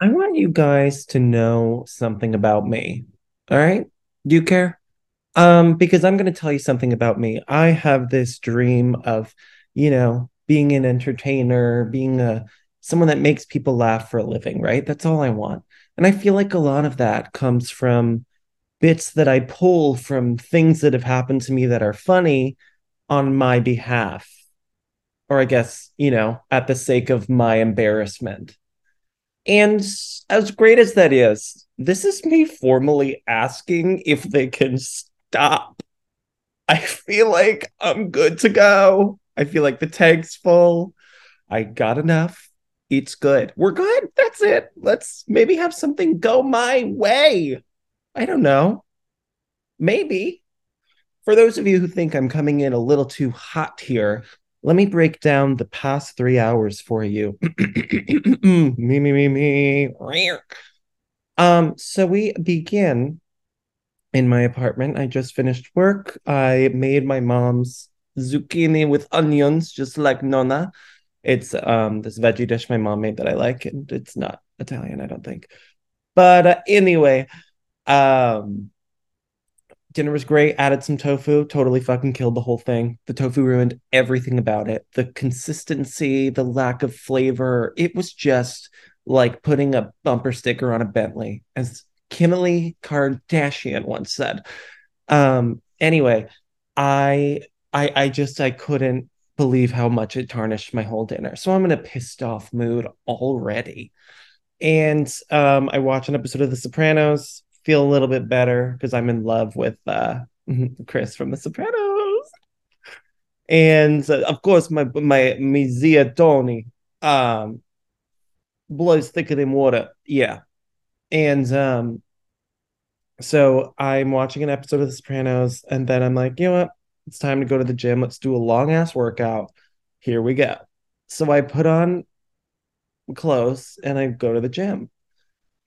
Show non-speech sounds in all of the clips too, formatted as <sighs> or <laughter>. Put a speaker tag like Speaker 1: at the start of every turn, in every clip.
Speaker 1: I want you guys to know something about me. All right? Do you care? Um, because I'm going to tell you something about me. I have this dream of, you know, being an entertainer, being a someone that makes people laugh for a living, right? That's all I want. And I feel like a lot of that comes from bits that I pull from things that have happened to me that are funny on my behalf. Or I guess, you know, at the sake of my embarrassment. And as great as that is, this is me formally asking if they can stop. I feel like I'm good to go. I feel like the tank's full. I got enough. It's good. We're good. That's it. Let's maybe have something go my way. I don't know. Maybe. For those of you who think I'm coming in a little too hot here, let me break down the past three hours for you. <clears throat> me, me, me, me. Um, so we begin in my apartment. I just finished work. I made my mom's zucchini with onions, just like Nonna. It's um this veggie dish my mom made that I like, and it's not Italian, I don't think. But uh, anyway, um dinner was great. Added some tofu, totally fucking killed the whole thing. The tofu ruined everything about it. The consistency, the lack of flavor. It was just like putting a bumper sticker on a Bentley, as Kimberly Kardashian once said. Um, anyway, I I I just I couldn't believe how much it tarnished my whole dinner. So I'm in a pissed off mood already. And um, I watch an episode of The Sopranos, feel a little bit better because I'm in love with uh, <laughs> Chris from The Sopranos. And uh, of course, my my my zia Tony, um, blood's thicker than water. Yeah, and um, so I'm watching an episode of The Sopranos, and then I'm like, you know what? It's time to go to the gym. Let's do a long ass workout. Here we go. So I put on clothes and I go to the gym.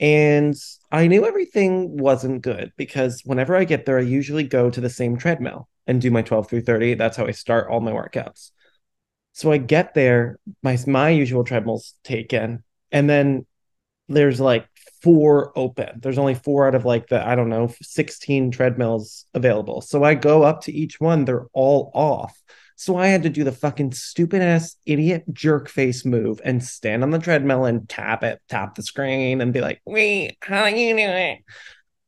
Speaker 1: And I knew everything wasn't good because whenever I get there, I usually go to the same treadmill and do my 12 through 30. That's how I start all my workouts. So I get there, my my usual treadmill's taken, and then there's like four open. There's only four out of like the, I don't know, 16 treadmills available. So I go up to each one, they're all off. So I had to do the fucking stupid ass idiot jerk face move and stand on the treadmill and tap it, tap the screen and be like, wait, how you doing?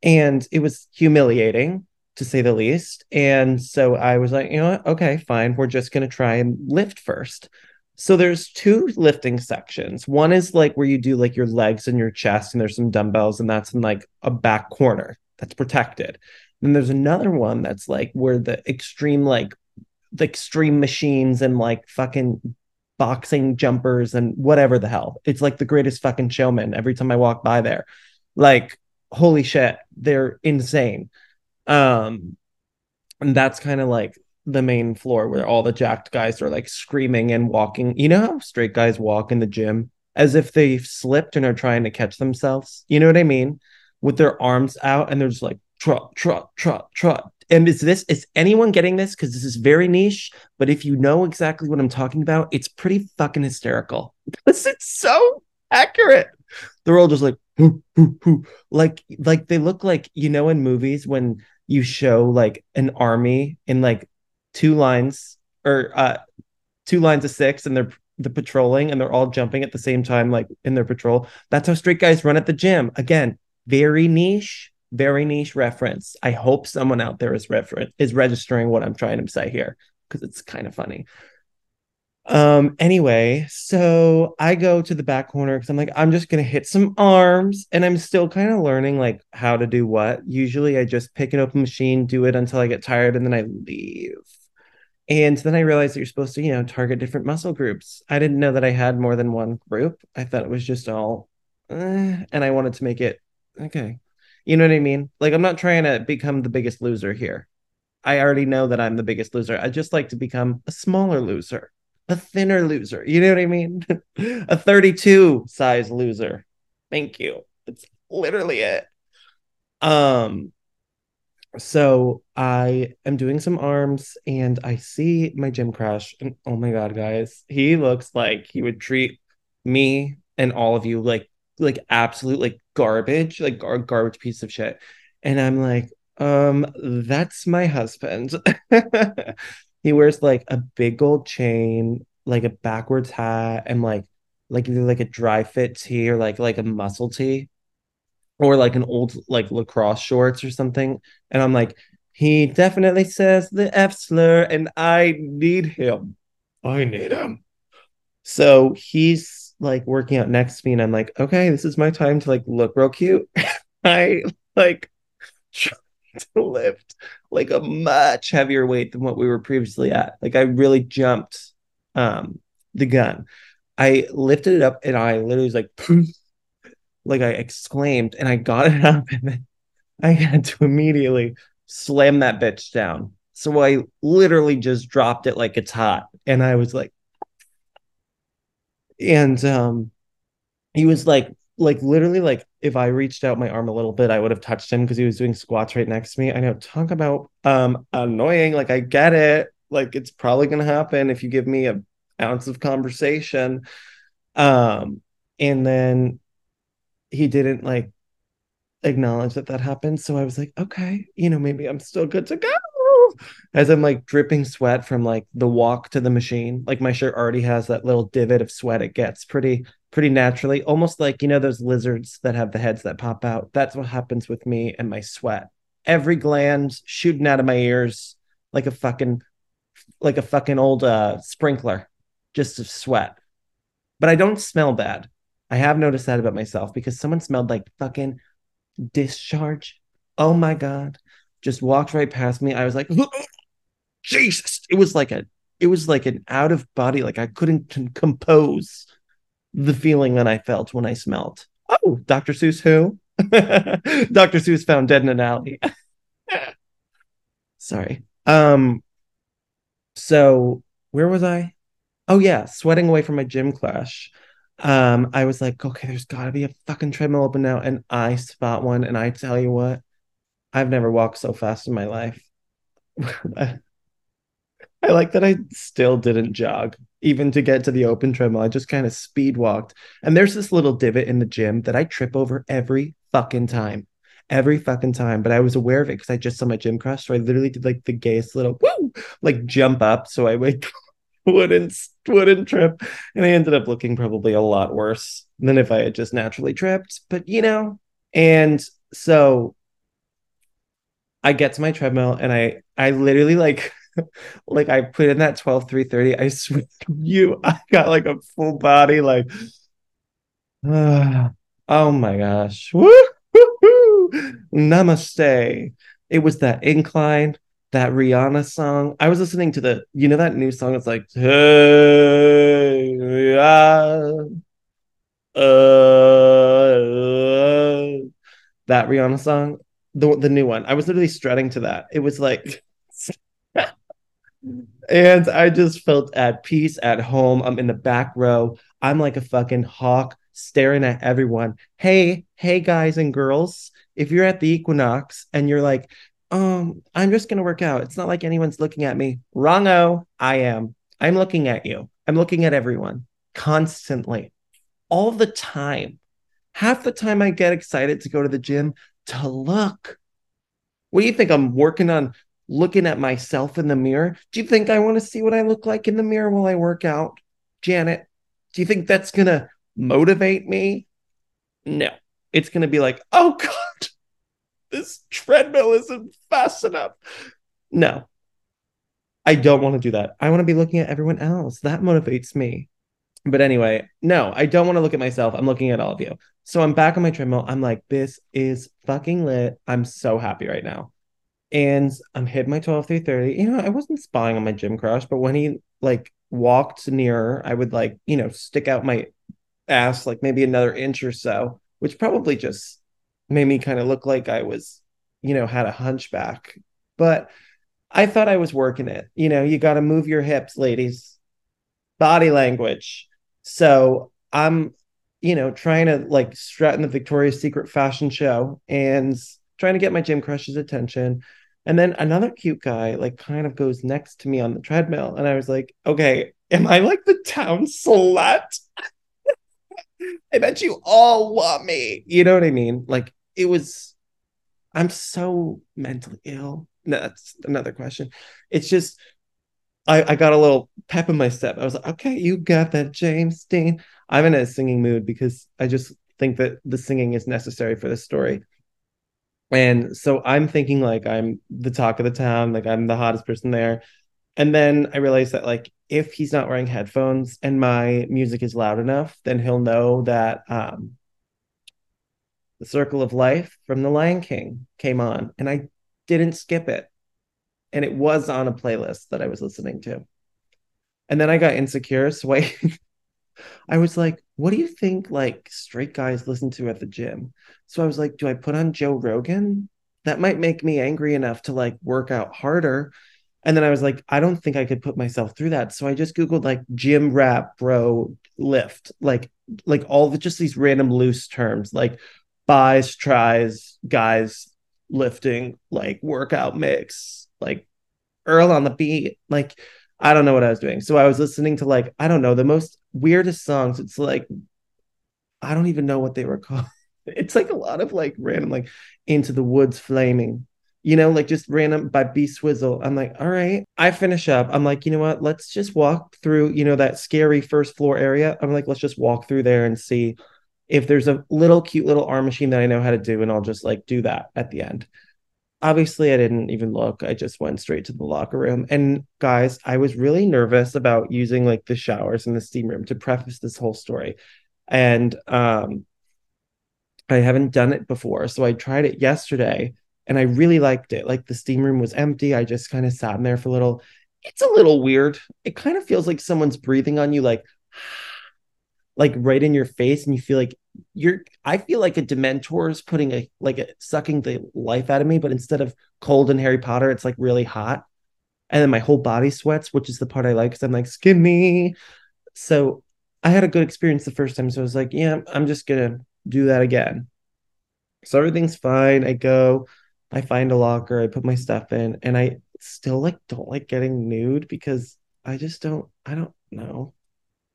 Speaker 1: And it was humiliating to say the least. And so I was like, you know what? Okay, fine. We're just going to try and lift first. So there's two lifting sections. One is like where you do like your legs and your chest, and there's some dumbbells, and that's in like a back corner that's protected. Then there's another one that's like where the extreme like the extreme machines and like fucking boxing jumpers and whatever the hell. It's like the greatest fucking showman every time I walk by there. Like holy shit, they're insane. Um and that's kind of like the main floor where all the jacked guys are like screaming and walking. You know how straight guys walk in the gym as if they've slipped and are trying to catch themselves? You know what I mean? With their arms out and they're just like trot, trot, trot, trot. And is this is anyone getting this? Because this is very niche, but if you know exactly what I'm talking about, it's pretty fucking hysterical. <laughs> Because it's so accurate. They're all just like hoo, hoo, hoo. like like they look like you know in movies when you show like an army in like two lines or uh two lines of six and they're the patrolling and they're all jumping at the same time like in their patrol that's how straight guys run at the gym again very niche very niche reference i hope someone out there is refer- is registering what i'm trying to say here because it's kind of funny um anyway so i go to the back corner because i'm like i'm just gonna hit some arms and i'm still kind of learning like how to do what usually i just pick an open machine do it until i get tired and then i leave and then I realized that you're supposed to, you know, target different muscle groups. I didn't know that I had more than one group. I thought it was just all, eh, and I wanted to make it okay. You know what I mean? Like, I'm not trying to become the biggest loser here. I already know that I'm the biggest loser. I just like to become a smaller loser, a thinner loser. You know what I mean? <laughs> a 32 size loser. Thank you. That's literally it. Um, so I am doing some arms and I see my gym crush. And oh my God, guys, he looks like he would treat me and all of you like like absolute like garbage, like gar- garbage piece of shit. And I'm like, um, that's my husband. <laughs> he wears like a big gold chain, like a backwards hat, and like like either like a dry fit tee or like like a muscle tee or like an old like lacrosse shorts or something. And I'm like, he definitely says the F slur, and I need him. I need him. So he's like working out next to me, and I'm like, okay, this is my time to like look real cute. <laughs> I like <laughs> trying to lift like a much heavier weight than what we were previously at. Like I really jumped um the gun. I lifted it up and I literally was like <laughs> like I exclaimed and I got it up and then I had to immediately slam that bitch down. So I literally just dropped it like it's hot. And I was like, and um he was like like literally like if I reached out my arm a little bit, I would have touched him because he was doing squats right next to me. I know talk about um annoying. Like I get it. Like it's probably gonna happen if you give me a ounce of conversation. Um and then he didn't like acknowledge that that happened. So I was like, okay, you know, maybe I'm still good to go. As I'm like dripping sweat from like the walk to the machine, like my shirt already has that little divot of sweat it gets pretty pretty naturally, almost like you know those lizards that have the heads that pop out. That's what happens with me and my sweat. Every gland shooting out of my ears like a fucking like a fucking old uh sprinkler just of sweat. But I don't smell bad. I have noticed that about myself because someone smelled like fucking discharge. Oh my god. Just walked right past me. I was like, Jesus. It was like a it was like an out of body like I couldn't compose the feeling that I felt when I smelled. Oh, Dr. Seuss who? <laughs> Dr. Seuss found dead in an alley. <laughs> Sorry. Um so where was I? Oh yeah, sweating away from my gym class um, I was like, okay, there's got to be a fucking treadmill open now, and I spot one, and I tell you what, I've never walked so fast in my life. <laughs> I like that I still didn't jog even to get to the open treadmill. I just kind of speed walked, and there's this little divot in the gym that I trip over every fucking time, every fucking time. But I was aware of it because I just saw my gym crush, so I literally did like the gayest little woo, like jump up, so I like <laughs> wouldn't wouldn't trip and i ended up looking probably a lot worse than if i had just naturally tripped but you know and so i get to my treadmill and i i literally like <laughs> like i put in that 12 330 i swear you <laughs> i got like a full body like uh, <sighs> oh my gosh Woo-hoo-hoo. namaste it was that incline that Rihanna song. I was listening to the, you know, that new song. It's like, hey, uh, uh, that Rihanna song, the the new one. I was literally strutting to that. It was like, <laughs> and I just felt at peace at home. I'm in the back row. I'm like a fucking hawk staring at everyone. Hey, hey, guys and girls. If you're at the Equinox and you're like, um, I'm just gonna work out. It's not like anyone's looking at me. Wrongo, I am. I'm looking at you. I'm looking at everyone constantly, all the time. Half the time I get excited to go to the gym to look. What do you think? I'm working on looking at myself in the mirror. Do you think I want to see what I look like in the mirror while I work out? Janet, do you think that's gonna motivate me? No. It's gonna be like, oh <laughs> God, this treadmill isn't fast enough. No, I don't want to do that. I want to be looking at everyone else. That motivates me. But anyway, no, I don't want to look at myself. I'm looking at all of you. So I'm back on my treadmill. I'm like, this is fucking lit. I'm so happy right now. And I'm hitting my 12 330. You know, I wasn't spying on my gym crush, but when he like walked nearer, I would like, you know, stick out my ass like maybe another inch or so, which probably just made me kind of look like I was, you know, had a hunchback. But I thought I was working it. You know, you got to move your hips, ladies. Body language. So I'm, you know, trying to like strut in the Victoria's Secret fashion show and trying to get my gym crush's attention. And then another cute guy, like, kind of goes next to me on the treadmill. And I was like, okay, am I like the town slut? <laughs> I bet you all want me. You know what I mean? Like, it was, I'm so mentally ill. No, that's another question. It's just, I, I got a little pep in my step. I was like, okay, you got that, James Dean. I'm in a singing mood because I just think that the singing is necessary for the story. And so I'm thinking like I'm the talk of the town, like I'm the hottest person there. And then I realized that like if he's not wearing headphones and my music is loud enough, then he'll know that um the circle of life from the Lion King came on and I didn't skip it. And it was on a playlist that I was listening to. And then I got insecure, so I <laughs> I was like, what do you think like straight guys listen to at the gym? So I was like, do I put on Joe Rogan? That might make me angry enough to like work out harder. And then I was like, I don't think I could put myself through that. So I just Googled like gym rap bro lift, like like all the just these random loose terms like buys, tries, guys lifting, like workout mix, like Earl on the beat. Like I don't know what I was doing. So I was listening to like, I don't know, the most weirdest songs. It's like, I don't even know what they were <laughs> called. It's like a lot of like random, like Into the Woods Flaming, you know, like just random by B Swizzle. I'm like, all right. I finish up. I'm like, you know what? Let's just walk through, you know, that scary first floor area. I'm like, let's just walk through there and see if there's a little cute little arm machine that I know how to do. And I'll just like do that at the end obviously I didn't even look. I just went straight to the locker room. And guys, I was really nervous about using like the showers in the steam room to preface this whole story. And um I haven't done it before. So I tried it yesterday and I really liked it. Like the steam room was empty. I just kind of sat in there for a little. It's a little weird. It kind of feels like someone's breathing on you like like right in your face and you feel like you're I feel like a Dementor is putting a like a, sucking the life out of me, but instead of cold in Harry Potter, it's like really hot. And then my whole body sweats, which is the part I like because I'm like skin me. So I had a good experience the first time. So I was like, yeah, I'm just gonna do that again. So everything's fine. I go, I find a locker, I put my stuff in, and I still like don't like getting nude because I just don't I don't know.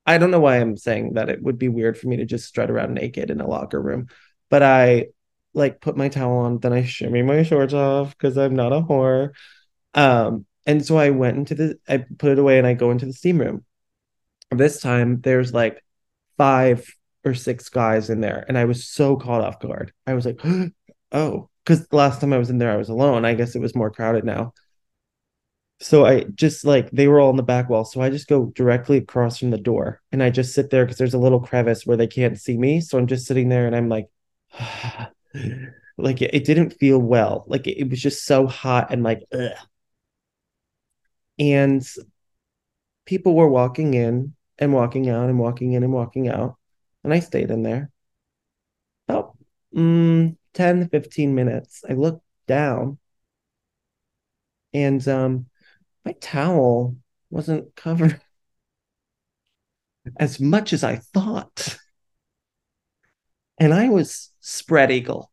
Speaker 1: I don't know why I'm saying that it would be weird for me to just strut around naked in a locker room, but I like put my towel on, then I shimmy my shorts off because I'm not a whore. Um, and so I went into the, I put it away and I go into the steam room. This time there's like five or six guys in there, and I was so caught off guard. I was like, <gasps> oh, because last time I was in there, I was alone. I guess it was more crowded now so I just like they were all in the back wall. So I just go directly across from the door and I just sit there because there's a little crevice where they can't see me. So I'm just sitting there and I'm like, <sighs> like it, didn't feel well. Like it, it was just so hot and like, ugh. And people were walking in and walking out and walking in and walking out. And I stayed in there about mm, 10, 15 minutes. I looked down and um my towel wasn't covered as much as I thought. And I was spread eagle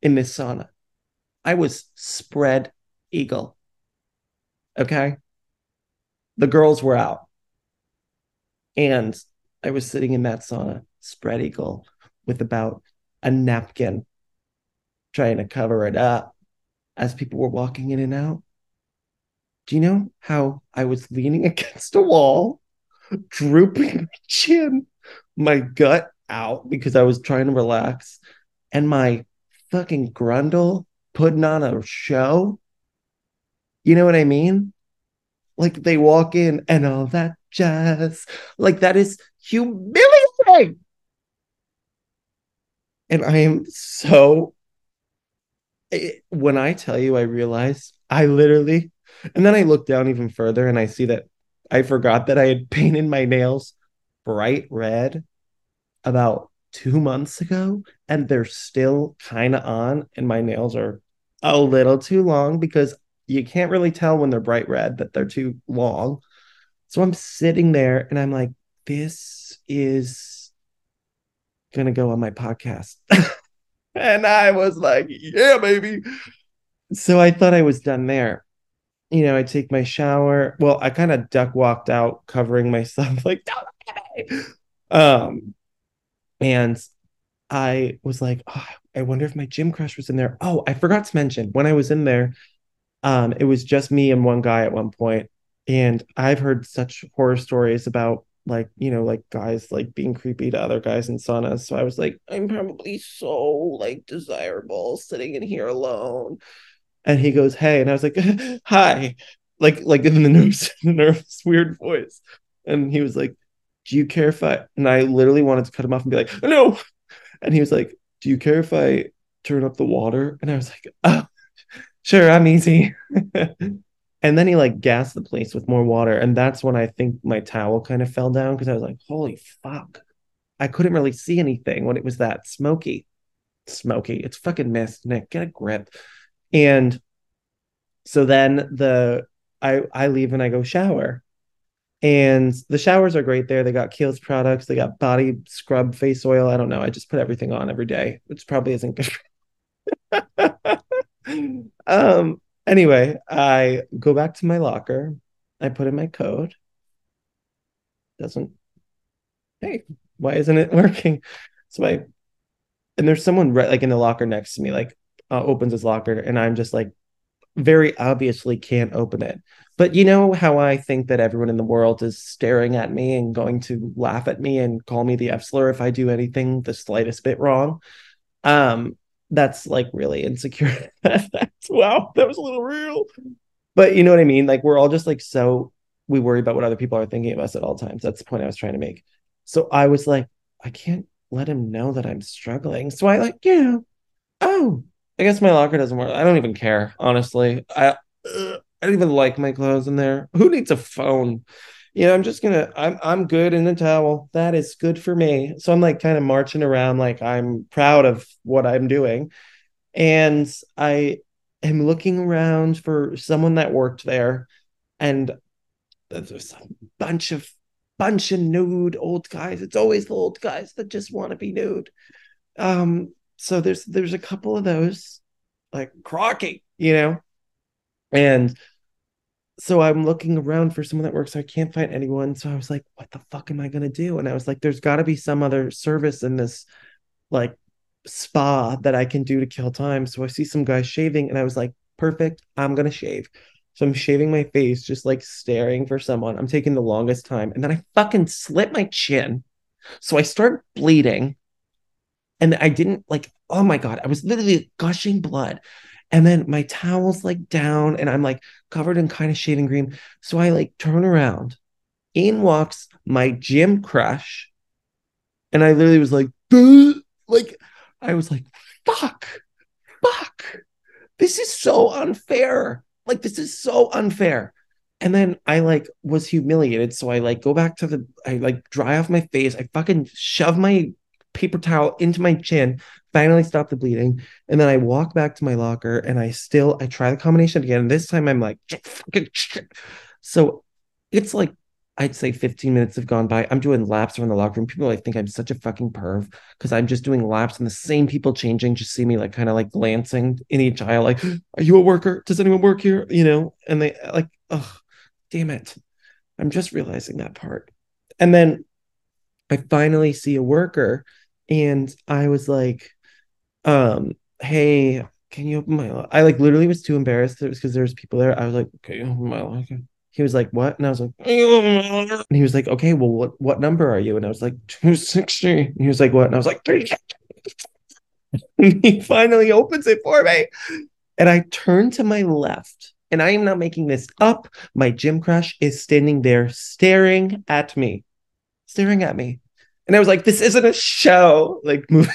Speaker 1: in this sauna. I was spread eagle. Okay. The girls were out. And I was sitting in that sauna, spread eagle, with about a napkin, trying to cover it up as people were walking in and out do you know how I was leaning <laughs> against a wall, drooping my chin, my gut out because I was trying to relax, and my fucking grundle putting on a show? You know what I mean? Like they walk in and all that jazz. Like that is humiliating. And I am so. Eh, when I tell you, I realize I literally and then I look down even further and I see that I forgot that I had <laughs> painted my nails bright red about two months ago and they're still kind of on and my nails are a little too long because you can't really tell when they're bright red that they're too long. So I'm sitting there and I'm like, this is gonna go on my podcast. <laughs> and I was like, yeah, baby. so I thought I was done there. You know, I take my shower. Well, I kind of duck walked out, covering <laughs> myself, like, don't look at um, and I was like, oh, I wonder if my gym crush was in there. Oh, I forgot to mention when I was in there, um, it was just me and one guy at one point, and I've heard such horror stories about like you know like guys like being creepy to other guys in saunas. So I was like, I'm probably so like desirable sitting in here alone. And he goes, Hey, and I was like, <laughs> Hi, like like in the nervous, <laughs> nervous weird voice. And he was like, Do you care if I? And I literally wanted to cut him off and be like, No. <laughs> And he was like, Do you care if I turn up the water? And I was like, Oh, sure, I'm easy. and then he like gassed the place with more water. And that's when I think my towel kind of fell down because I was like, Holy fuck. I couldn't really see anything when it was that smoky. Smoky. It's fucking mist, Nick. Get a grip. And so then the I I leave and I go shower. And the showers are great there. They got Kiehl's products, they got body scrub, face oil. I don't know. I just put everything on every day, which probably isn't good. <laughs> um anyway, I go back to my locker. I put in my code. Doesn't hey, why isn't it <laughs> working? So I and there's someone right like in the locker next to me, like uh, opens his locker, and I'm just like very obviously can't open it. But you know how I think that everyone in the world is staring at me and going to laugh at me and call me the F slur if I do anything the slightest bit wrong. Um, that's like really insecure. <laughs> wow, that was a little real. But you know what I mean? Like we're all just like so we worry about what other people are thinking of us at all times. That's the point I was trying to make. So I was like, I can't let him know that I'm struggling. So I like, you know, oh, I guess my locker doesn't work. I don't even care, honestly. I uh, I don't even like my clothes in there. Who needs a phone? You know, I'm just gonna. I'm I'm good in the towel. That is good for me. So I'm like kind of marching around, like I'm proud of what I'm doing, and I am looking around for someone that worked there, and there's a bunch of bunch of nude old guys. It's always the old guys that just want to be nude. Um, so there's there's a couple of those like crocky you know? And so i'm looking around for someone that works i can't find anyone. So i was like what the fuck am i going to do? And i was like there's got to be some other service in this like spa that i can do to kill time. So i see some guy shaving and i was like perfect. I'm going to shave. So i'm shaving my face just like staring for someone. I'm taking the longest time and then i fucking slit my chin. So i start bleeding and I didn't like, oh my God, I was literally gushing blood. And then my towel's like down and I'm like covered in kind of shaving cream. So I like turn around. In walks my gym crush. And I literally was like, Duh! <gasps> like, I was like, fuck, fuck. This is so unfair. Like, this is so unfair. And then I like was humiliated. So I like go back to the, I like dry off my face. I fucking shove my paper towel into my chin, finally stop the bleeding. And then I walk back to my locker and I still I try the combination again. This time I'm like so it's like I'd say 15 minutes have gone by. I'm doing laps around the locker room. People like think I'm such a fucking perv because I'm just doing laps and the same people changing just see me like kind of like glancing in each aisle, like, <gasps> are you a worker? Does anyone work here? You know, and they like, oh, damn it. I'm just realizing that part. And then I finally see a worker and I was like, um, hey, can you open my I like literally was too embarrassed It was because there was people there. I was like, okay, open my locker. He was like, what? And I was like, and he was like, okay, well, what what number are you? And I was like, 260. And he was like, what? And I was like, <laughs> and he finally opens it for me. And I turn to my left, and I am not making this up. My gym crush is standing there staring at me, staring at me. And I was like, this isn't a show. Like moving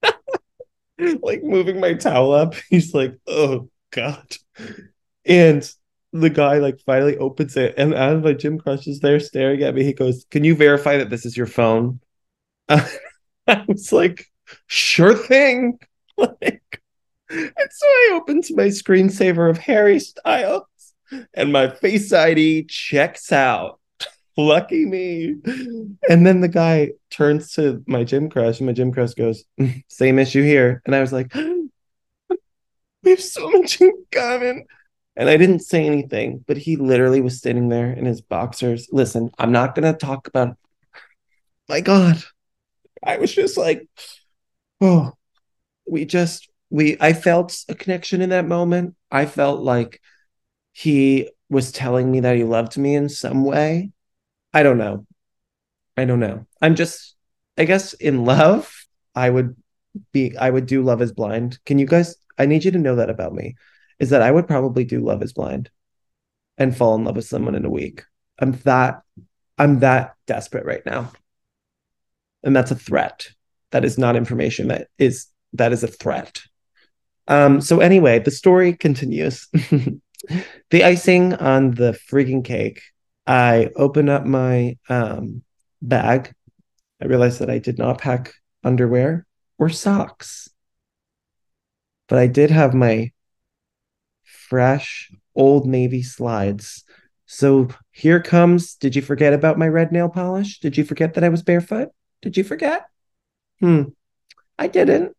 Speaker 1: <laughs> like moving my towel up. <laughs> He's like, oh God. And the guy like finally opens it and out of my gym crush is there staring at me, he goes, Can you verify that this is your phone? Uh, <laughs> I was like, sure thing. Like and so I opened my screensaver of Harry Styles and my face ID checks out lucky me. And then the guy turns to my gym crush, and my gym crush goes, <laughs> Same issue here. And I was like, <gasps> we have so much in common. And I didn't say anything, but he literally was sitting there in his boxers. Listen, I'm not going to talk about, my God. I was just like, oh, we just, we, I felt a connection in that moment. I felt like he was telling me that he loved me in some way. I don't know. I don't know. I'm just, I guess in love, I would be, I would do Love is Blind. Can you guys, I need you to know that about me is that I would probably do Love is Blind and fall in love with someone in a week. I'm that, I'm that desperate right now. And that's a threat. That is not information that is, that is a threat. Um, so anyway, the story continues. <laughs> the icing on the freaking cake. I open up my um, bag. I realized that I did not pack underwear or socks, but I did have my fresh old navy slides. So here comes. Did you forget about my red nail polish? Did you forget that I was barefoot? Did you forget? Hmm, I didn't.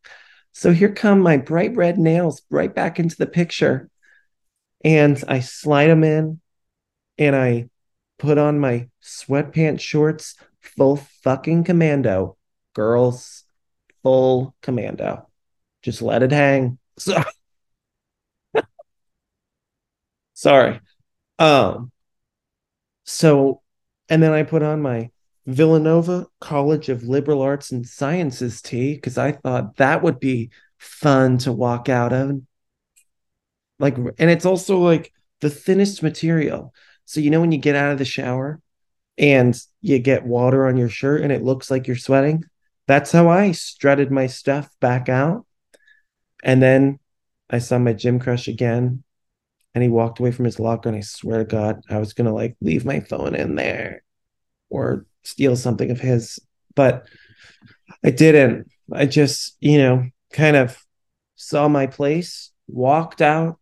Speaker 1: So here come my bright red nails right back into the picture and I slide them in and I put on my sweatpants shorts, full fucking commando. Girls, full commando. Just let it hang. So <laughs> sorry. Um so and then I put on my Villanova College of Liberal Arts and Sciences tee because I thought that would be fun to walk out of like and it's also like the thinnest material so you know when you get out of the shower and you get water on your shirt and it looks like you're sweating that's how i strutted my stuff back out. And then i saw my gym crush again and he walked away from his locker and i swear to god i was gonna like leave my phone in there or steal something of his. But i didn't. I just you know kind of saw my place walked out.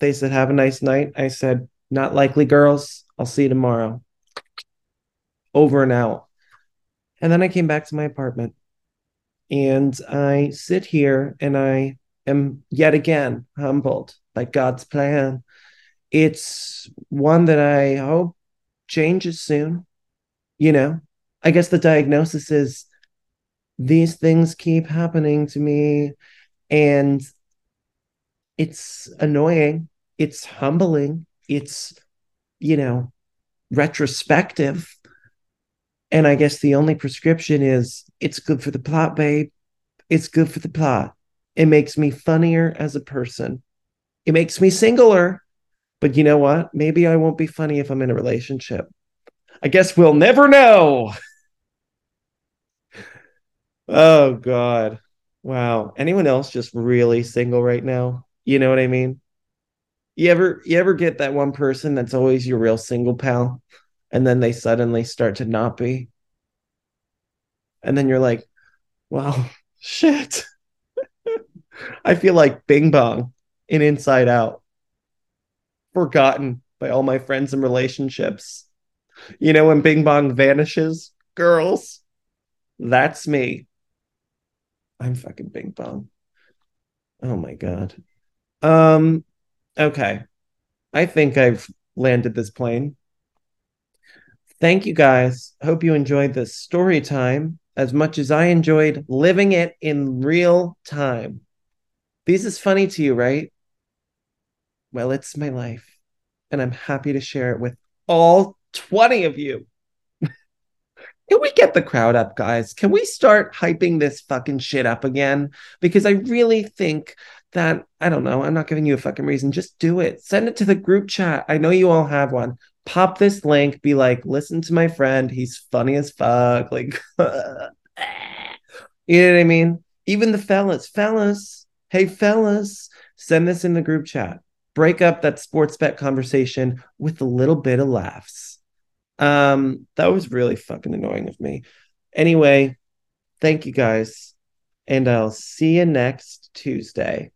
Speaker 1: They said, Have a nice night. I said, Not likely, girls. I'll see you tomorrow. Over and out. And then I came back to my apartment and I sit here and I am yet again humbled by God's plan. It's one that I hope changes soon. You know, I guess the diagnosis is these things keep happening to me and it's annoying it's humbling it's you know retrospective. And i guess the only prescription is it's good for the plot babe. It's good for the plot. It makes me funnier as a person. It makes me singler. But you know what? Maybe i won't be funny if i'm in a relationship. I guess we'll never know. <laughs> Oh god. Wow. Anyone else just really single right now? You know what i mean you ever you ever get that one person that's always your real single pal and then they suddenly start to not be? And then you're like well <laughs> shit. I feel like bing bong in inside out. Forgotten by all my friends and relationships. You know when bing bong vanishes? Girls that's me. I'm fucking bing bong. Oh my god. Um Okay. I think I've landed this plane. Thank you guys. Hope you enjoyed this story time as much as I enjoyed living it in real time. This is funny to you, right? Well, it's my life, and I'm happy to share it with all 20 of you. <laughs> Can we get the crowd up, guys? Can we start hyping this fucking shit up again? Because I really think that I don't know. I'm not giving you a fucking reason. Just do it. Send it to the group chat. I know you all have one. Pop this link. Be like, listen to my friend. He's funny as fuck. Like, <laughs> you know what I mean? Even the fellas, fellas, hey fellas, send this in the group chat. Break up that sports bet conversation with a little bit of laughs. Um, that was really fucking annoying of me. Anyway, thank you guys, and I'll see you next Tuesday.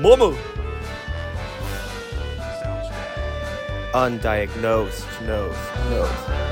Speaker 2: Momo. Undiagnosed nose, nose.